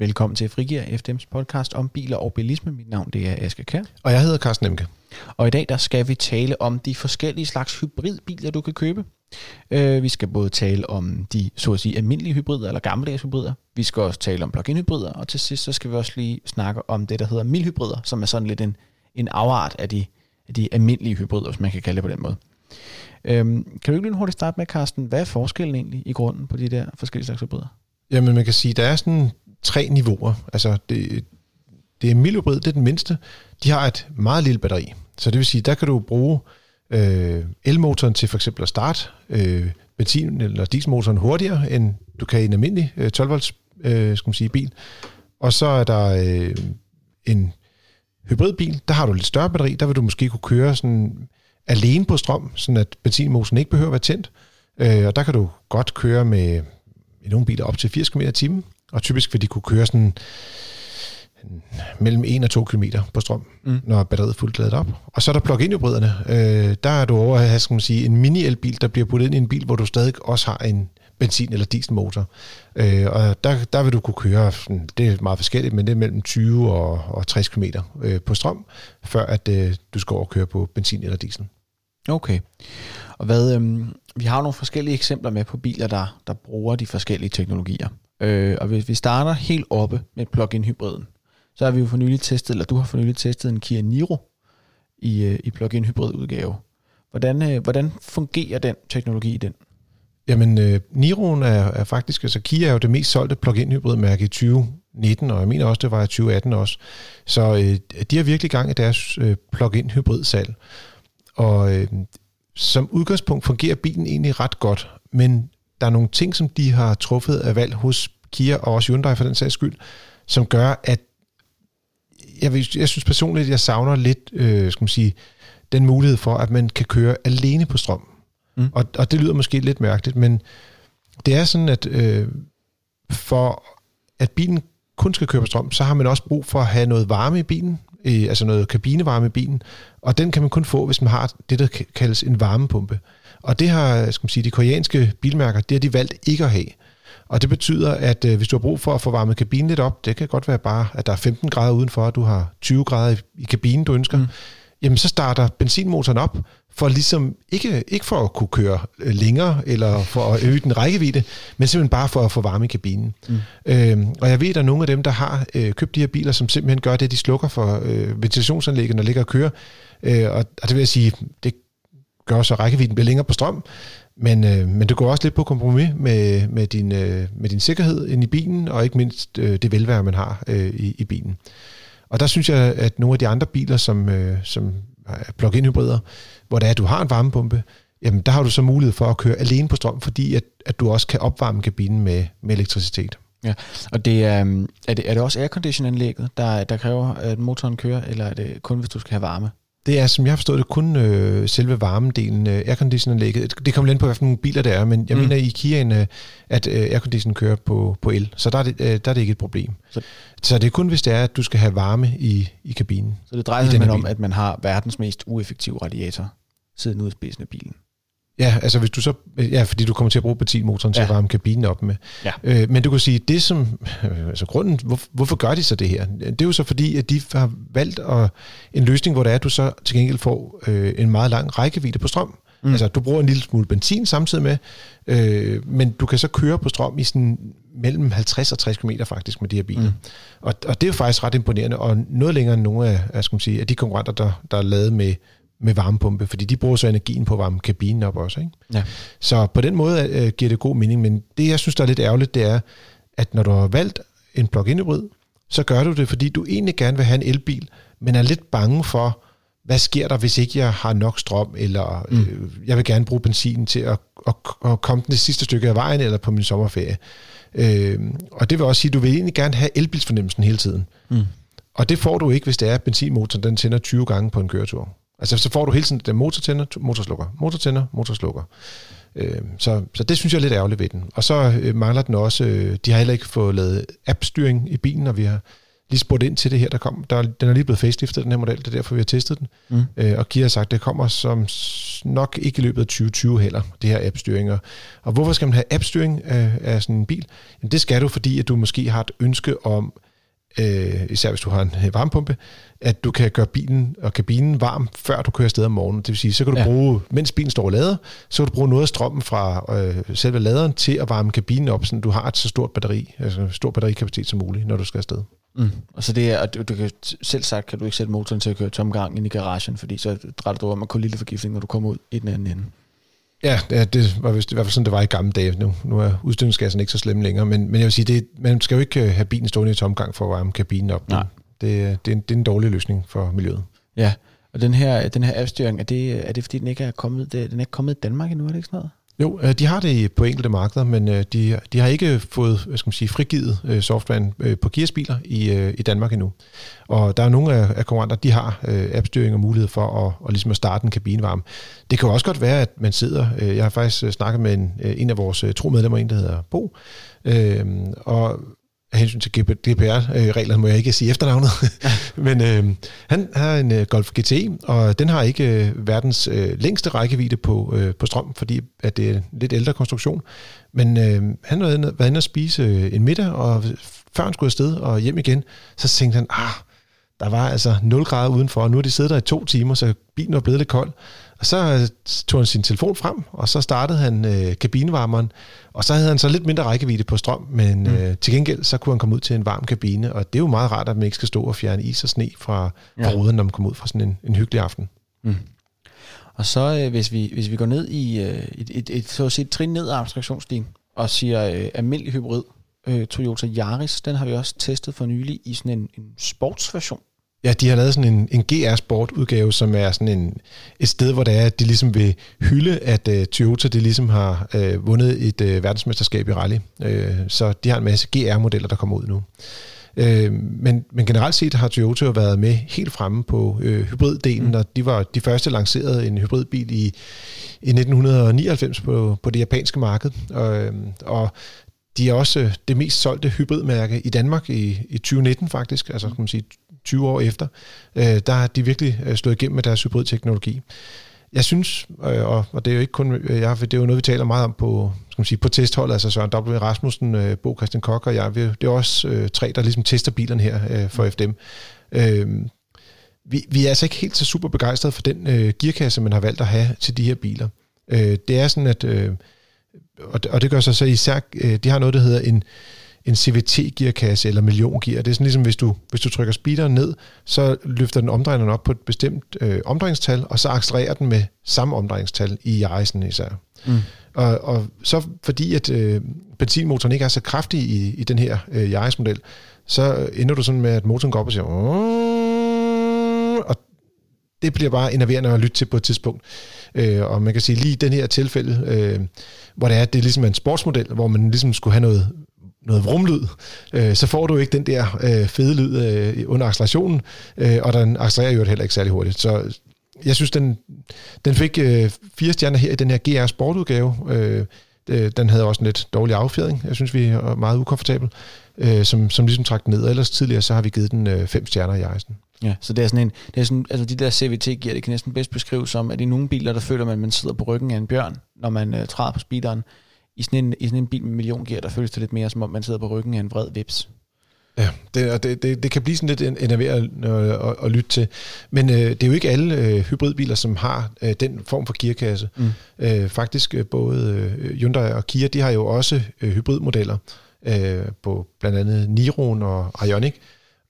Velkommen til Frigir FDM's podcast om biler og bilisme. Mit navn det er Aske Kær. Og jeg hedder Carsten Emke. Og i dag der skal vi tale om de forskellige slags hybridbiler, du kan købe. Uh, vi skal både tale om de så at sige almindelige hybrider eller gammeldags hybrider. Vi skal også tale om plug-in hybrider, og til sidst så skal vi også lige snakke om det, der hedder mildhybrider, som er sådan lidt en, en afart af de, af de almindelige hybrider, hvis man kan kalde det på den måde. Øhm, kan du ikke lige hurtigt starte med, Carsten, hvad er forskellen egentlig i grunden på de der forskellige slags hybrider? Jamen, man kan sige, der er sådan tre niveauer. Altså, det, det er mildhybrid, det er den mindste. De har et meget lille batteri. Så det vil sige, der kan du bruge øh, elmotoren til for eksempel at starte øh, benzin- eller dieselmotoren hurtigere, end du kan i en almindelig øh, 12 volts øh, skal man sige, bil. Og så er der øh, en hybridbil, der har du lidt større batteri, der vil du måske kunne køre sådan alene på strøm, sådan at benzinmotoren ikke behøver at være tændt. Øh, og der kan du godt køre med i nogle biler op til 80 km i timen, og typisk vil de kunne køre sådan mellem 1 og 2 km på strøm, mm. når batteriet er fuldt ladet op. Og så er der plug-in hybriderne. Øh, der er du over at have, skal man sige, en mini-elbil, der bliver puttet ind i en bil, hvor du stadig også har en benzin- eller dieselmotor. Øh, og der, der vil du kunne køre, det er meget forskelligt, men det er mellem 20 og, og 60 km øh, på strøm, før at øh, du skal over og køre på benzin eller diesel. Okay. Og hvad, øhm, vi har nogle forskellige eksempler med på biler, der, der bruger de forskellige teknologier. Øh, og hvis vi starter helt oppe med plug-in hybriden, så har vi jo for nylig testet, eller du har for nylig testet en Kia Niro i, øh, i plug-in hybrid udgave. Hvordan, øh, hvordan fungerer den teknologi i den? Jamen, øh, Niroen er, er faktisk, altså Kia er jo det mest solgte plug-in hybridmærke i 2019, og jeg mener også, det var i 2018 også. Så øh, de har virkelig gang i deres øh, plug-in hybridsalg. Og øh, som udgangspunkt fungerer bilen egentlig ret godt, men der er nogle ting, som de har truffet af valg hos Kia og også Hyundai for den sags skyld, som gør, at jeg, vil, jeg synes personligt, at jeg savner lidt, øh, skal man sige, den mulighed for, at man kan køre alene på strøm. Mm. Og, og det lyder måske lidt mærkeligt, men det er sådan, at øh, for at bilen kun skal køre på strøm, så har man også brug for at have noget varme i bilen, øh, altså noget kabinevarme i bilen, og den kan man kun få, hvis man har det, der kaldes en varmepumpe. Og det har skal man sige, de koreanske bilmærker, det har de valgt ikke at have. Og det betyder, at øh, hvis du har brug for at få varmet kabinen lidt op, det kan godt være bare, at der er 15 grader udenfor, og du har 20 grader i kabinen, du ønsker, mm jamen så starter benzinmotoren op, for ligesom ikke, ikke for at kunne køre øh, længere, eller for at øge den rækkevidde, men simpelthen bare for at få varme i kabinen. Mm. Øhm, og jeg ved, at der er nogle af dem, der har øh, købt de her biler, som simpelthen gør det, at de slukker for øh, ventilationsanlægget, når ligger og kører. Øh, og, og det vil jeg sige, det gør så, rækkevidden bliver længere på strøm, men, øh, men det går også lidt på kompromis med, med, din, øh, med din sikkerhed ind i bilen, og ikke mindst øh, det velvære, man har øh, i, i bilen. Og der synes jeg, at nogle af de andre biler, som, øh, som er plug-in hybrider, hvor det er, at du har en varmepumpe, jamen der har du så mulighed for at køre alene på strøm, fordi at, at du også kan opvarme kabinen med, med elektricitet. Ja, og det er, er, det, er det også aircondition-anlægget, der, der kræver, at motoren kører, eller er det kun, hvis du skal have varme? Det er, som jeg har forstået det, kun øh, selve varmedelen, øh, aircondition-anlægget. Det kommer lidt på, hvilke biler det er, men jeg mm. mener i Kiaen, øh, at øh, aircondition kører på, på el, så der er, det, øh, der er det ikke et problem. Så, så det er kun, hvis det er, at du skal have varme i, i kabinen. Så det drejer sig om, at man har verdens mest ueffektive radiator siddende ude i spidsen af bilen? Ja, altså hvis du så, ja, fordi du kommer til at bruge benzinmotoren til ja. at varme kabinen op med. Ja. Øh, men du kan sige, det som, øh, altså grunden, hvor, hvorfor gør de så det her? Det er jo så fordi, at de har valgt at, en løsning, hvor det er, at du så til gengæld får øh, en meget lang rækkevidde på strøm. Mm. Altså du bruger en lille smule benzin samtidig med, øh, men du kan så køre på strøm i sådan mellem 50 og 60 km faktisk med de her biler. Mm. Og, og det er jo faktisk ret imponerende, og noget længere end nogle af, af, skal man sige, af de konkurrenter, der, der er lavet med med varmepumpe, fordi de bruger så energien på at varme kabinen op også. Ikke? Ja. Så på den måde øh, giver det god mening, men det jeg synes, der er lidt ærgerligt, det er, at når du har valgt en plug-in hybrid, så gør du det, fordi du egentlig gerne vil have en elbil, men er lidt bange for, hvad sker der, hvis ikke jeg har nok strøm, eller mm. øh, jeg vil gerne bruge benzin til at, at, at komme den det sidste stykke af vejen, eller på min sommerferie. Øh, og det vil også sige, at du vil egentlig gerne have elbilsfornemmelsen hele tiden. Mm. Og det får du ikke, hvis det er, at benzinmotoren den tænder 20 gange på en køretur. Altså så får du hele tiden den motortænder, motorslukker, motortænder, motorslukker. Øh, så, så det synes jeg er lidt ærgerligt ved den. Og så øh, mangler den også, øh, de har heller ikke fået lavet appstyring i bilen, og vi har lige spurgt ind til det her. Der kom, der, den er lige blevet faceliftet, den her model. Det er derfor, vi har testet den. Mm. Øh, og Kia har sagt, at det kommer som nok ikke i løbet af 2020 heller, det her appstyring. Og hvorfor skal man have appstyring af, af sådan en bil? Jamen, det skal du, fordi at du måske har et ønske om, øh, især hvis du har en varmepumpe, at du kan gøre bilen og kabinen varm, før du kører afsted om morgenen. Det vil sige, så kan du ja. bruge, mens bilen står og lader, så kan du bruge noget af strømmen fra øh, selve laderen til at varme kabinen op, så du har et så stort batteri, altså stor batterikapacitet som muligt, når du skal afsted. Mm. Og så det er, at du, du kan, selv sagt kan du ikke sætte motoren til at køre tomgang ind i garagen, fordi så drætter du om at kunne lille forgiftning, når du kommer ud i den anden ende. Ja, det, det var vist i hvert fald sådan, det var i gamle dage. Nu, nu er udstødningsgassen ikke så slem længere, men, men jeg vil sige, det, man skal jo ikke øh, have bilen stående i tomgang for at varme kabinen op. Nej. Det, det, er en, det er en dårlig løsning for miljøet. Ja, og den her, den her appstyring, er det, er det fordi, den ikke er kommet, det, den er ikke kommet i Danmark endnu, er det ikke sådan noget? Jo, øh, de har det på enkelte markeder, men øh, de, de har ikke fået hvad skal man sige, frigivet øh, softwaren på Kias biler i, i Danmark endnu. Og der er nogle af, af konkurrenter, de har appstyring og mulighed for at, og ligesom at starte en kabinevarme. Det kan jo også godt være, at man sidder... Jeg har faktisk snakket med en, en af vores tro medlemmer, en der hedder Bo, og af hensyn til GDPR-reglerne må jeg ikke sige efternavnet, men øh, han har en øh, Golf GTI, og den har ikke øh, verdens øh, længste rækkevidde på, øh, på strøm, fordi at det er en lidt ældre konstruktion. Men øh, han har været inde og spise øh, en middag, og før han skulle afsted og hjem igen, så tænkte han, ah, der var altså 0 grader udenfor, og nu har de siddet der i to timer, så bilen var blevet lidt kold. Og så øh, tog han sin telefon frem, og så startede han øh, kabinevarmeren, og så havde han så lidt mindre rækkevidde på strøm, men mm. øh, til gengæld så kunne han komme ud til en varm kabine, og det er jo meget rart, at man ikke skal stå og fjerne is og sne fra, ja. fra ruden, når man kommer ud fra sådan en, en hyggelig aften. Mm. Og så øh, hvis, vi, hvis vi går ned i øh, et, et, et, så at sige, et trin ned af abstraktionsstigen, og siger øh, almindelig hybrid, øh, Toyota Yaris, den har vi også testet for nylig i sådan en, en sportsversion. Ja, de har lavet sådan en, en GR Sport udgave, som er sådan en, et sted, hvor det er, at de ligesom vil hylde, at uh, Toyota de ligesom har uh, vundet et uh, verdensmesterskab i rally. Uh, så de har en masse GR-modeller, der kommer ud nu. Uh, men, men generelt set har Toyota jo været med helt fremme på uh, hybriddelen, mm. og de var de første lanceret en hybridbil i, i 1999 på, på det japanske marked. Og, og de er også det mest solgte hybridmærke i Danmark i, i 2019 faktisk, altså kan man sige 20 år efter, øh, der har de virkelig øh, stået igennem med deres hybridteknologi. Jeg synes, øh, og, og det er jo ikke kun øh, jeg, det er jo noget, vi taler meget om på, skal man sige, på testholdet, altså Søren W. Rasmussen, øh, Bo Christian Kok og jeg, vi, det er også øh, tre, der ligesom tester bilerne her øh, for FDM. Øh, vi, vi er altså ikke helt så super begejstrede for den øh, gearkasse, man har valgt at have til de her biler. Øh, det er sådan, at, øh, og, det, og det gør sig så især, øh, de har noget, der hedder en, en CVT-gearkasse eller milliongear. Det er sådan ligesom, hvis du, hvis du trykker speederen ned, så løfter den omdrejningen op på et bestemt øh, omdrejningstal, og så accelererer den med samme omdrejningstal i rejsen især. Mm. Og, og så fordi at øh, benzinmotoren ikke er så kraftig i, i den her øh, Yaris-model, så ender du sådan med, at motoren går op og siger, det bliver bare enerverende at lytte til på et tidspunkt. Øh, og man kan sige lige i den her tilfælde, øh, hvor det er, det er ligesom en sportsmodel, hvor man ligesom skulle have noget noget vrumlyd, øh, så får du ikke den der øh, fede lyd øh, under accelerationen, øh, og den accelererer jo heller ikke særlig hurtigt. Så jeg synes, den, den fik øh, fire stjerner her i den her GR Sportudgave. Øh, øh, den havde også en lidt dårlig affjedring. Jeg synes, vi er meget ukomfortabel, øh, som, som ligesom trak ned. ellers tidligere, så har vi givet den øh, fem stjerner i Eisen. Ja, så det er sådan en, det er sådan, altså de der CVT giver det kan næsten bedst beskrives som, at i nogle biler, der føler man, at man sidder på ryggen af en bjørn, når man øh, træder på speederen i sådan en, i sådan en bil med milliongear, der føles det lidt mere som om, man sidder på ryggen af en vred vips. Ja, det, det, det, det kan blive sådan lidt enerverende at, at, at lytte til. Men øh, det er jo ikke alle øh, hybridbiler, som har øh, den form for gearkasse. Mm. Øh, faktisk øh, både øh, Hyundai og Kia, de har jo også øh, hybridmodeller øh, på blandt andet Niroen og Ioniq.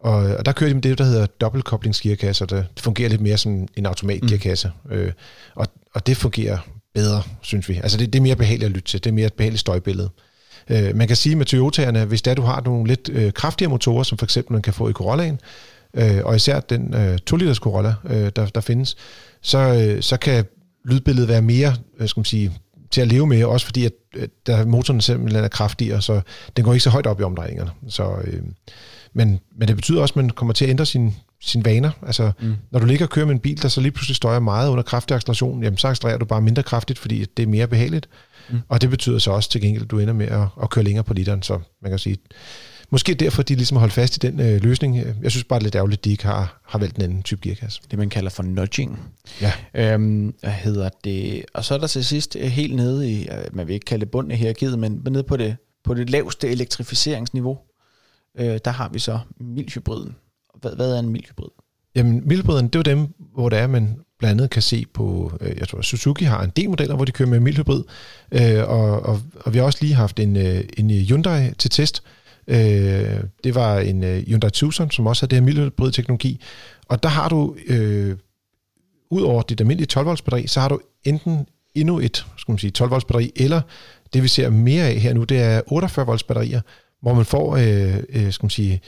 Og, og der kører de med det, der hedder dobbeltkoblingsgearkasse, og det, det fungerer lidt mere som en automatgearkasse. Mm. Øh, og, og det fungerer bedre, synes vi. Altså det, det er mere behageligt at lytte til, det er mere et behageligt støjbillede. Øh, man kan sige med Toyota'erne, hvis der du har nogle lidt øh, kraftigere motorer, som for eksempel man kan få i Corollaen, øh, og især den øh, 2 liters Corolla, øh, der, der findes, så, øh, så kan lydbilledet være mere, øh, skal man sige, til at leve med, også fordi at, at der motoren simpelthen er kraftigere, så den går ikke så højt op i omdrejningerne. Så, øh, men, men det betyder også, at man kommer til at ændre sin, sine vaner. Altså, mm. når du ligger og kører med en bil, der så lige pludselig støjer meget under kraftig acceleration, jamen så accelererer du bare mindre kraftigt, fordi det er mere behageligt. Mm. Og det betyder så også til gengæld, at du ender med at, at køre længere på literen. Så man kan sige, måske derfor, de ligesom har holdt fast i den øh, løsning. Jeg synes bare, det er lidt ærgerligt, at de ikke har, har valgt en anden type gearkasse. Det, man kalder for nudging. Ja. Øhm, hvad hedder det? Og så er der til sidst øh, helt nede i, øh, man vil ikke kalde det bunden af hierarkiet, men nede på det, på det laveste elektrificeringsniveau, øh, der har vi så mildhybriden. Hvad, hvad er en mildhybrid? Jamen, mildhybriden, det er jo dem, hvor det er, man blandt andet kan se på, øh, jeg tror Suzuki har en del modeller, hvor de kører med mildhybrid, øh, og, og, og vi har også lige haft en, øh, en øh, Hyundai til test. Øh, det var en øh, Hyundai Tucson, som også havde det her mildhybrid teknologi, og der har du, øh, ud over dit almindelige 12 volts batteri, så har du enten endnu et skal man sige, 12 volts batteri, eller det vi ser mere af her nu, det er 48 volts batterier, hvor man får øh, øh, skal man sige,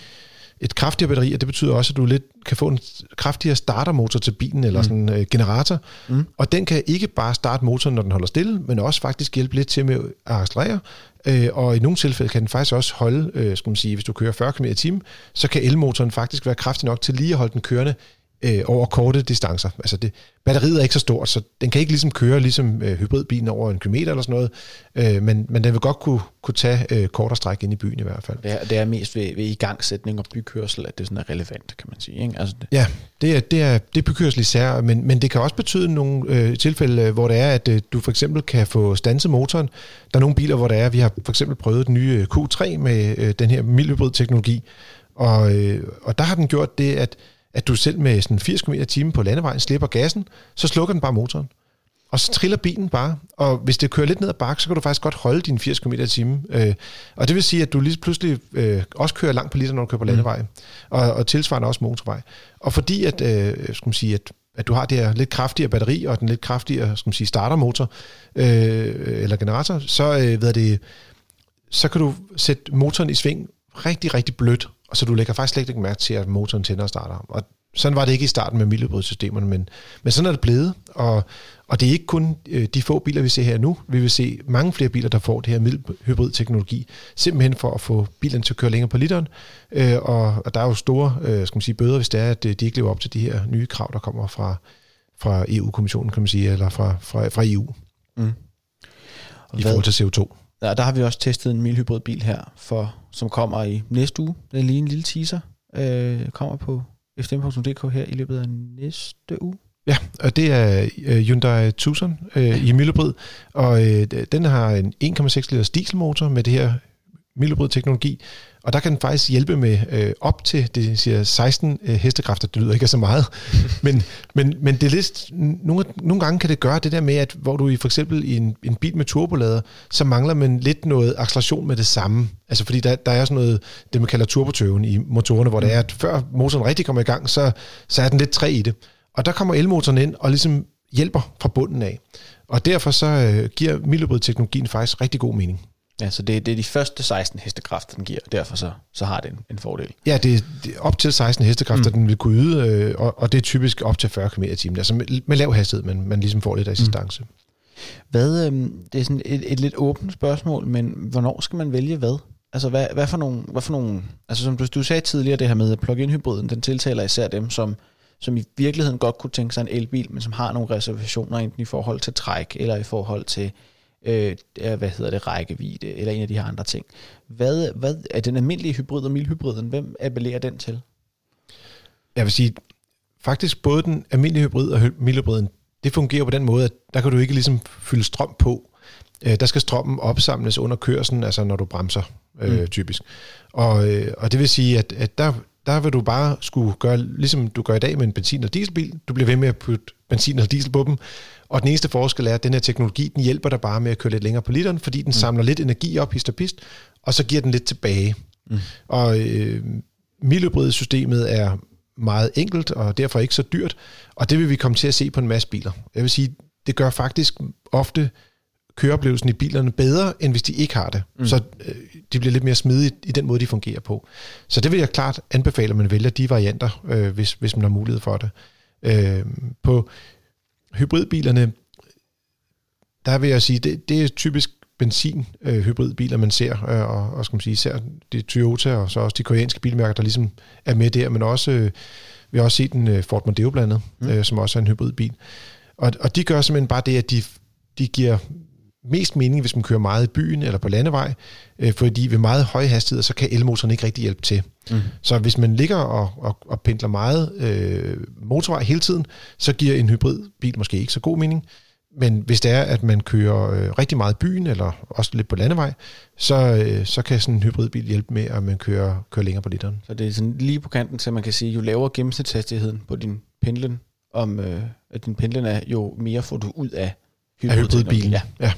et kraftigere batteri, og det betyder også, at du lidt kan få en kraftigere startermotor til bilen, eller mm. sådan en øh, generator. Mm. Og den kan ikke bare starte motoren, når den holder stille, men også faktisk hjælpe lidt til med at accelerere. Øh, og i nogle tilfælde kan den faktisk også holde, øh, skal man sige, hvis du kører 40 km i timen, så kan elmotoren faktisk være kraftig nok til lige at holde den kørende øh, over korte distancer. Altså det, batteriet er ikke så stort, så den kan ikke ligesom køre ligesom øh, hybridbilen over en kilometer eller sådan noget, øh, men, men den vil godt kunne, kunne tage øh, kortere stræk ind i byen i hvert fald. Det er, det er mest ved, ved igangsætning og bykørsel, at det sådan er relevant, kan man sige. Ikke? Altså det. Ja, det er, det er, det er bykørsel især, men, men det kan også betyde nogle øh, tilfælde, hvor det er, at øh, du for eksempel kan få stanset motoren. Der er nogle biler, hvor det er, vi har for eksempel prøvet den nye øh, Q3 med øh, den her mildhybrid teknologi, og, øh, og der har den gjort det, at at du selv med sådan 80 km t på landevejen slipper gassen, så slukker den bare motoren. Og så triller bilen bare, og hvis det kører lidt ned ad bakke, så kan du faktisk godt holde dine 80 km t øh, Og det vil sige, at du lige pludselig øh, også kører langt på liter, når du kører på mm. landevej, mm. og, og tilsvarende også motorvej. Og fordi at, øh, skal man sige, at, at du har det her lidt kraftigere batteri, og den lidt kraftigere skal man sige, startermotor, øh, eller generator, så, øh, ved det, så kan du sætte motoren i sving rigtig, rigtig blødt, og så du lægger faktisk slet ikke mærke til, at motoren tænder og starter. Og sådan var det ikke i starten med mildhybridssystemerne, men, men sådan er det blevet, og, og det er ikke kun øh, de få biler, vi ser her nu. Vi vil se mange flere biler, der får det her mildhybrid-teknologi, simpelthen for at få bilerne til at køre længere på literen, øh, og, og der er jo store øh, skal man sige, bøder, hvis det er, at øh, de ikke lever op til de her nye krav, der kommer fra, fra EU-kommissionen, kan man sige, eller fra, fra, fra EU, mm. i forhold til CO2. Ja, der har vi også testet en mildhybridbil her, for, som kommer i næste uge. Det er lige en lille teaser. Øh, kommer på fdm.dk her i løbet af næste uge. Ja, og det er øh, Hyundai Tucson øh, i mildhybrid, og øh, den har en 1,6 liters dieselmotor med det her mildhybrid-teknologi, og der kan den faktisk hjælpe med øh, op til, det siger 16 øh, hestekræfter, det lyder ikke så meget, men, men, men det er lidt, nogle, nogle gange kan det gøre det der med, at hvor du i for eksempel i en, en bil med turbolader, så mangler man lidt noget acceleration med det samme. Altså fordi der, der er sådan noget, det man kalder turbotøven i motorerne, hvor det er, at før motoren rigtig kommer i gang, så, så er den lidt træ i det. Og der kommer elmotoren ind og ligesom hjælper fra bunden af. Og derfor så øh, giver mildhybrid-teknologien faktisk rigtig god mening. Ja, så det, det er de første 16 hestekræfter, den giver, og derfor så, så har det en, en fordel. Ja, det er, det op til 16 hestekræfter, mm. den vil kunne yde, øh, og, og det er typisk op til 40 km i timen. Altså med, med lav hastighed, men man ligesom får lidt assistance. Mm. Hvad, øh, det er sådan et, et lidt åbent spørgsmål, men hvornår skal man vælge hvad? Altså hvad, hvad, for nogle, hvad for nogle, altså som du, du sagde tidligere, det her med plug-in hybriden, den tiltaler især dem, som, som i virkeligheden godt kunne tænke sig en elbil, men som har nogle reservationer enten i forhold til træk, eller i forhold til øh, hvad hedder det, rækkevidde, eller en af de her andre ting. Hvad, hvad er den almindelige hybrid og mildhybriden, hvem appellerer den til? Jeg vil sige, faktisk både den almindelige hybrid og mildhybriden, det fungerer på den måde, at der kan du ikke ligesom fylde strøm på. Øh, der skal strømmen opsamles under kørselen, altså når du bremser, øh, mm. typisk. Og, øh, og det vil sige, at, at der, der vil du bare skulle gøre, ligesom du gør i dag med en benzin- og dieselbil. Du bliver ved med at putte benzin og diesel på dem, og den eneste forskel er, at den her teknologi, den hjælper dig bare med at køre lidt længere på literen, fordi den mm. samler lidt energi op, hist og pist, og så giver den lidt tilbage. Mm. Og øh, systemet er meget enkelt, og derfor ikke så dyrt, og det vil vi komme til at se på en masse biler. Jeg vil sige, det gør faktisk ofte køreoplevelsen i bilerne bedre, end hvis de ikke har det. Mm. Så øh, de bliver lidt mere smidige i den måde, de fungerer på. Så det vil jeg klart anbefale, at man vælger de varianter, øh, hvis, hvis man har mulighed for det. Øh, på hybridbilerne, der vil jeg sige, det, det er typisk benzin-hybridbiler, øh, man ser, øh, og, og skal man sige, især de Toyota og så også de koreanske bilmærker, der ligesom er med der, men også, øh, vi har også set en øh, Ford Mondeo blandet, mm. øh, som også er en hybridbil. Og, og de gør simpelthen bare det, at de, de giver mest mening, hvis man kører meget i byen eller på landevej, øh, fordi ved meget høje hastigheder, så kan elmotoren ikke rigtig hjælpe til. Mm. Så hvis man ligger og, og, og pendler meget øh, motorvej hele tiden, så giver en hybridbil måske ikke så god mening. Men hvis det er, at man kører øh, rigtig meget i byen, eller også lidt på landevej, så, øh, så kan sådan en hybridbil hjælpe med, at man kører, kører længere på literen. Så det er sådan lige på kanten, så man kan sige, jo lavere gennemsnitshastigheden på din pendlen, om øh, at din pendlen er, jo mere får du ud af, hybrid af hybridbilen. Ja. ja.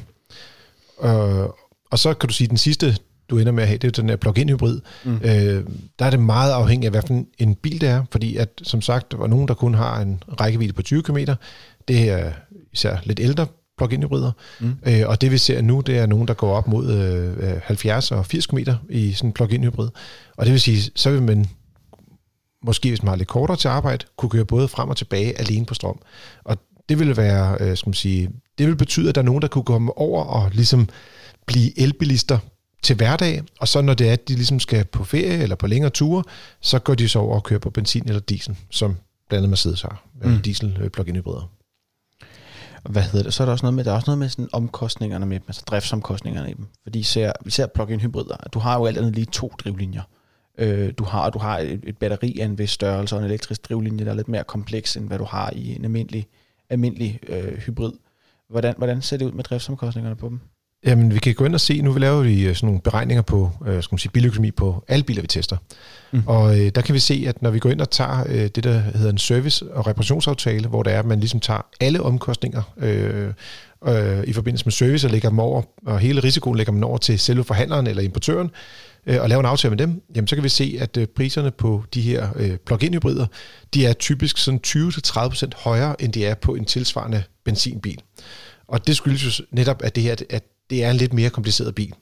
Øh, og så kan du sige, at den sidste, du ender med at have, det er den der plug-in hybrid. Mm. Øh, der er det meget afhængigt af, for en bil det er, fordi at, som sagt, der var nogen, der kun har en rækkevidde på 20 km. Det er især lidt ældre plug-in hybrider. Mm. Øh, og det vi ser nu, det er nogen, der går op mod øh, 70 og 80 km i sådan en plug-in hybrid. Og det vil sige, så vil man måske, hvis man har lidt kortere til arbejde, kunne køre både frem og tilbage alene på strøm. Og det vil være, øh, skal man sige, det vil betyde, at der er nogen, der kunne komme over og ligesom blive elbilister til hverdag, og så når det er, at de ligesom skal på ferie eller på længere ture, så går de så over og kører på benzin eller diesel, som blandt andet Mercedes har, mm. diesel øh, plug-in hybrider. Hvad hedder det? Så er der også noget med, der er også noget med sådan omkostningerne med dem, altså driftsomkostningerne i dem. Fordi især, især plug-in hybrider, du har jo alt andet lige to drivlinjer. Øh, du har du har et, et batteri af en vis størrelse og en elektrisk drivlinje, der er lidt mere kompleks, end hvad du har i en almindelig, almindelig øh, hybrid. Hvordan, hvordan ser det ud med driftsomkostningerne på dem? Jamen, vi kan gå ind og se, nu vi laver vi øh, sådan nogle beregninger på øh, skal man sige, biløkonomi på alle biler, vi tester. Mm. Og øh, der kan vi se, at når vi går ind og tager øh, det, der hedder en service- og reparationsaftale, hvor det er, at man ligesom tager alle omkostninger øh, øh, i forbindelse med service og lægger dem over, og hele risikoen lægger man over til selve forhandleren eller importøren, øh, og laver en aftale med dem, jamen så kan vi se, at øh, priserne på de her øh, plug-in hybrider, de er typisk sådan 20-30% højere, end de er på en tilsvarende benzinbil. Og det skyldes jo netop, at det her, at det er en lidt mere kompliceret bil.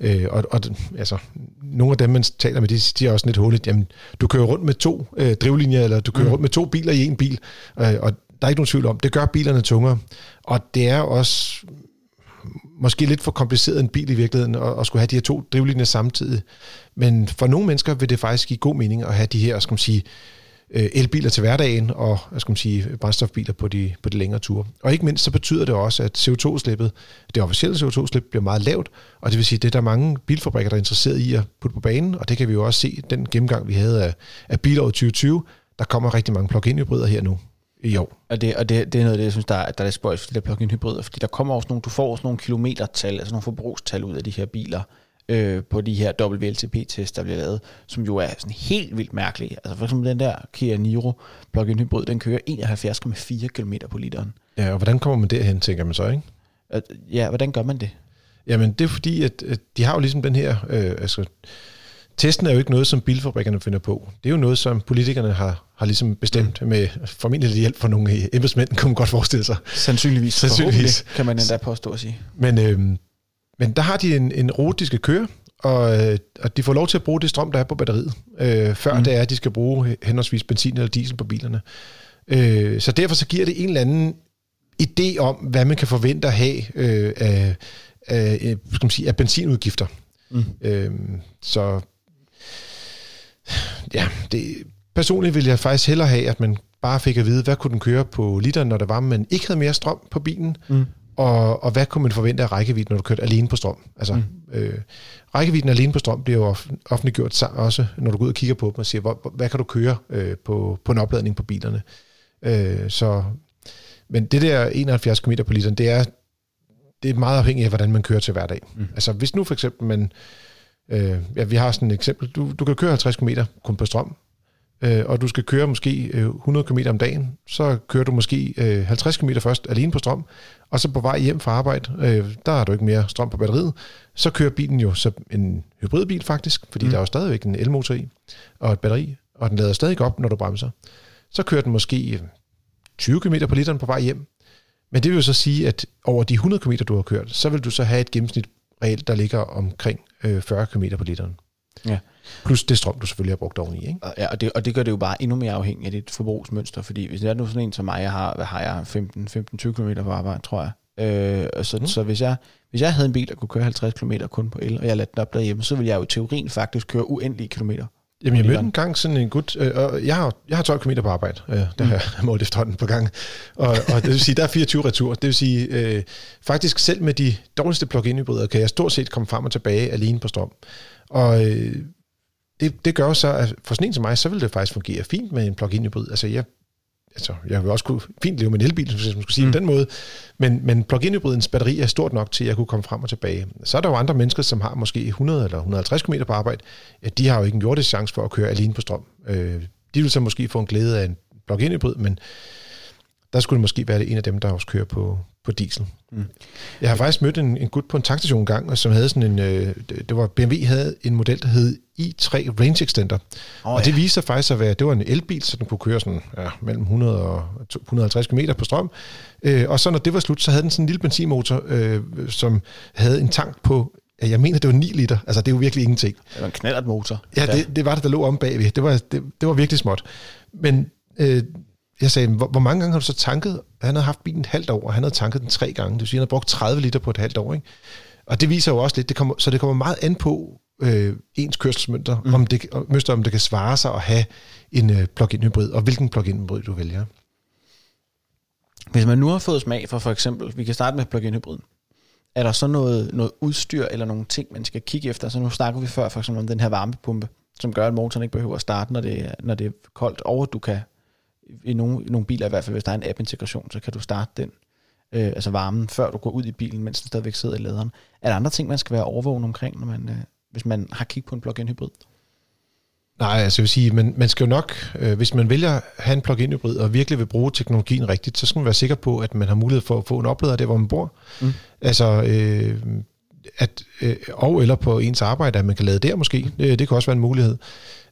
Øh, og, og altså, nogle af dem, man taler med, de siger også lidt hurtigt, jamen, du kører rundt med to øh, drivlinjer, eller du kører mm. rundt med to biler i en bil, øh, og der er ikke nogen tvivl om, det gør bilerne tungere. Og det er også måske lidt for kompliceret en bil i virkeligheden, at, at skulle have de her to drivlinjer samtidig. Men for nogle mennesker vil det faktisk give god mening at have de her, skal man sige, Øh, Øh, elbiler til hverdagen og hvad skal man sige, brændstofbiler på de, på de længere ture. Og ikke mindst så betyder det også, at CO2-slippet, det officielle CO2-slip, bliver meget lavt, og det vil sige, at det er der mange bilfabrikker, der er interesseret i at putte på banen, og det kan vi jo også se, den gennemgang, vi havde af, af bilåret 2020, der kommer rigtig mange plug-in hybrider her nu i år. Og det, og det, det er noget af det, jeg synes, der er, der er spøjs for de der plug-in hybrider, fordi der kommer også nogle, du får også nogle kilometertal, altså nogle forbrugstal ud af de her biler, øh, på de her WLTP-tests, der bliver lavet, som jo er sådan helt vildt mærkelige. Altså for eksempel den der Kia Niro plug-in hybrid, den kører 71,4 km på literen. Ja, og hvordan kommer man derhen, tænker man så, ikke? Ja, hvordan gør man det? Jamen, det er fordi, at, at de har jo ligesom den her... Øh, altså, testen er jo ikke noget, som bilfabrikkerne finder på. Det er jo noget, som politikerne har, har ligesom bestemt mm. med formentlig hjælp fra nogle embedsmænd, kunne man godt forestille sig. Sandsynligvis. Sandsynligvis. Kan man endda påstå at sige. Men øh, men der har de en, en rute, de skal køre, og, øh, og de får lov til at bruge det strøm, der er på batteriet, øh, før mm. det er, at de skal bruge henholdsvis benzin eller diesel på bilerne. Øh, så derfor så giver det en eller anden idé om, hvad man kan forvente at have øh, af, af, øh, skal man sige, af benzinudgifter. Mm. Øh, så ja, det, personligt vil jeg faktisk hellere have, at man bare fik at vide, hvad kunne den køre på literen, når det var, men ikke havde mere strøm på bilen, mm og, og hvad kunne man forvente af rækkevidden, når du kørte alene på strøm? Altså, mm. øh, rækkevidden alene på strøm bliver jo offentliggjort også, når du går ud og kigger på dem og siger, hvor, hvad kan du køre øh, på, på en opladning på bilerne? Øh, så, men det der 71 km på literen, det er, det er meget afhængigt af, hvordan man kører til hverdag. Mm. Altså hvis nu for eksempel man, øh, ja, vi har sådan et eksempel, du, du kan køre 50 km kun på strøm, øh, og du skal køre måske 100 km om dagen, så kører du måske 50 km først alene på strøm, og så på vej hjem fra arbejde, øh, der har du ikke mere strøm på batteriet, så kører bilen jo så en hybridbil faktisk, fordi mm. der er jo stadigvæk en elmotor i, og et batteri, og den lader stadig op, når du bremser. Så kører den måske 20 km på literen på vej hjem. Men det vil jo så sige, at over de 100 km, du har kørt, så vil du så have et gennemsnit reelt, der ligger omkring 40 km på literen. Ja. Plus det strøm, du selvfølgelig har brugt oveni. Ikke? Ja, og det, og det gør det jo bare endnu mere afhængigt af dit forbrugsmønster, fordi hvis det er nu sådan en som mig, jeg har, hvad har jeg, 15-20 km på arbejde, tror jeg. Øh, så, mm. så hvis, jeg, hvis jeg havde en bil, der kunne køre 50 km kun på el, og jeg lader den op derhjemme, så ville jeg jo i teorien faktisk køre uendelige kilometer Jamen, jeg mødte en gang sådan en gut, øh, og jeg har, jeg har 12 km på arbejde, øh, der har jeg målt efterhånden på gang, og, og det vil sige, der er 24 retur. Det vil sige, øh, faktisk selv med de dårligste plug-in hybrider, kan jeg stort set komme frem og tilbage alene på strøm. Og øh, det, det gør så, at for sådan en som mig, så vil det faktisk fungere fint med en plug-in hybrid. Altså, jeg altså, jeg vil også kunne fint leve med en elbil, hvis man skulle sige mm. den måde, men, men plug-in hybridens batteri er stort nok til, at jeg kunne komme frem og tilbage. Så er der jo andre mennesker, som har måske 100 eller 150 km på arbejde. De har jo ikke en jordisk chance for at køre alene på strøm. Øh, de vil så måske få en glæde af en plug-in hybrid, men der skulle det måske være det en af dem, der også kører på, på diesel. Mm. Jeg har faktisk mødt en, en gut på en tankstation en gang, som havde sådan en, øh, det var BMW havde en model, der hed i3 Range Extender. Oh, og det ja. viste sig faktisk at være, det var en elbil, så den kunne køre sådan ja, mellem 100 og 150 km på strøm. Øh, og så når det var slut, så havde den sådan en lille benzinmotor, øh, som havde en tank på jeg mener, det var 9 liter. Altså, det er jo virkelig ingenting. Det var en knallert motor. Ja, det, det var det, der lå om bagved. Det var, det, det var virkelig småt. Men øh, jeg sagde, hvor, hvor mange gange har du så tanket? Han havde haft bilen et halvt år, og han havde tanket den tre gange. Det vil sige, han havde brugt 30 liter på et halvt år. Ikke? Og det viser jo også lidt, det kommer, så det kommer meget an på øh, ens kørselsmønter, mm. om, det, mønster, om det kan svare sig at have en øh, plug-in hybrid, og hvilken plug-in hybrid du vælger. Hvis man nu har fået smag for for eksempel, vi kan starte med plug-in hybriden, er der så noget, noget udstyr eller nogle ting, man skal kigge efter? Så nu snakker vi før for eksempel om den her varmepumpe, som gør, at motoren ikke behøver at starte, når det, når det er koldt, og du kan i nogle, i nogle biler i hvert fald, hvis der er en app-integration, så kan du starte den, øh, altså varmen, før du går ud i bilen, mens den stadigvæk sidder i laderen. Er der andre ting, man skal være overvågen omkring, når man, øh, hvis man har kigget på en plug-in hybrid? Nej, altså jeg vil sige, man, man skal jo nok, øh, hvis man vælger at have en plug-in hybrid og virkelig vil bruge teknologien rigtigt, så skal man være sikker på, at man har mulighed for at få en oplader der, hvor man bor. Mm. Altså, øh, at, øh, og eller på ens arbejde, at man kan lade der måske. Det, det kan også være en mulighed.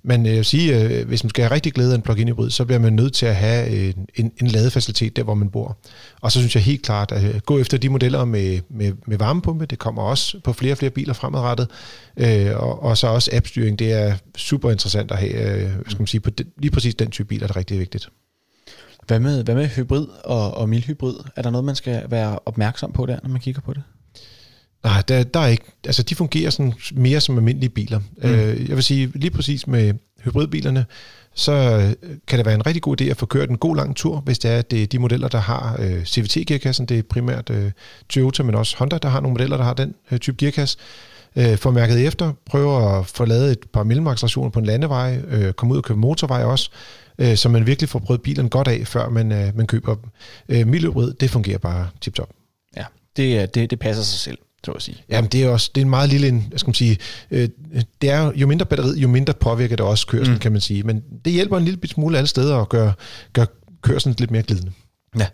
Men øh, jeg vil sige, øh, hvis man skal have rigtig glæde af en plug-in hybrid, så bliver man nødt til at have øh, en, en, en ladefacilitet der, hvor man bor. Og så synes jeg helt klart, at gå efter de modeller med, med, med varmepumpe, det kommer også på flere og flere biler fremadrettet, øh, og, og så også appstyring, det er super interessant at have, øh, skal man sige, på de, lige præcis den type bil er det rigtig vigtigt. Hvad med, hvad med hybrid og, og mildhybrid? Er der noget, man skal være opmærksom på der, når man kigger på det? Nej, der, der er ikke. Altså, de fungerer sådan mere som almindelige biler. Mm. Øh, jeg vil sige, lige præcis med hybridbilerne, så øh, kan det være en rigtig god idé at få kørt en god lang tur, hvis det er, det er de modeller, der har øh, CVT-gearkassen. Det er primært øh, Toyota, men også Honda, der har nogle modeller, der har den øh, type gearkasse. Øh, få mærket efter, prøve at få lavet et par mellemaccelerationer på en landevej, øh, komme ud og købe motorvej også, øh, så man virkelig får prøvet bilen godt af, før man, øh, man køber dem. Øh, Mildhybrid, det fungerer bare tip-top. Ja, det, det, det passer sig selv så at sige. Jamen, det er også det er en meget lille, jeg skal man sige, øh, det er jo mindre batteri, jo mindre påvirker det også kørselen, mm. kan man sige. Men det hjælper en lille smule alle steder at gøre, gøre kørselen lidt mere glidende. Ja,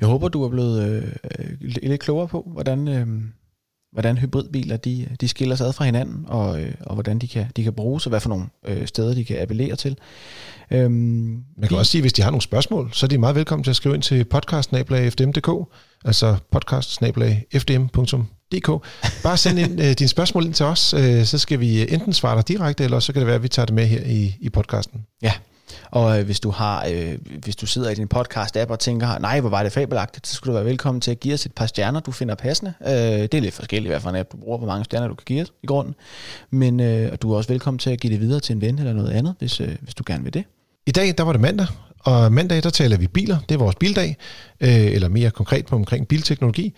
jeg håber, du er blevet øh, lidt klogere på, hvordan, øh, hvordan hybridbiler de, de skiller sig ad fra hinanden, og, øh, og hvordan de kan, de kan bruges, og hvad for nogle øh, steder de kan appellere til. Øhm, Man kan vi, også sige, at hvis de har nogle spørgsmål, så er de meget velkommen til at skrive ind til podcast-fdm.dk, altså podcast-fdm.dk. Bare send ind, øh, dine spørgsmål ind til os, øh, så skal vi enten svare dig direkte, eller så kan det være, at vi tager det med her i, i podcasten. Ja, og øh, hvis du har, øh, hvis du sidder i din podcast-app og tænker, nej, hvor var det fabelagtigt, så skulle du være velkommen til at give os et par stjerner, du finder passende. Øh, det er lidt forskelligt, hvad for en app du bruger, hvor mange stjerner du kan give os i grunden. Men øh, du er også velkommen til at give det videre til en ven eller noget andet, hvis, øh, hvis du gerne vil det. I dag, der var det mandag, og mandag, der taler vi biler. Det er vores bildag, øh, eller mere konkret på omkring bilteknologi.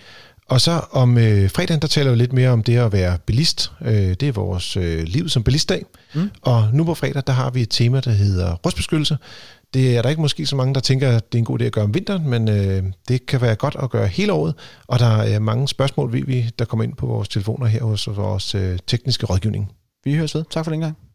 Og så om øh, fredagen, der taler vi lidt mere om det at være bilist. Øh, det er vores øh, liv som bilistdag. Mm. Og nu på fredag, der har vi et tema, der hedder rustbeskyttelse. Det er der ikke måske så mange, der tænker, at det er en god idé at gøre om vinteren, men øh, det kan være godt at gøre hele året. Og der er mange spørgsmål, vi, der kommer ind på vores telefoner her hos vores øh, tekniske rådgivning. Vi høres ved. Tak for den gang.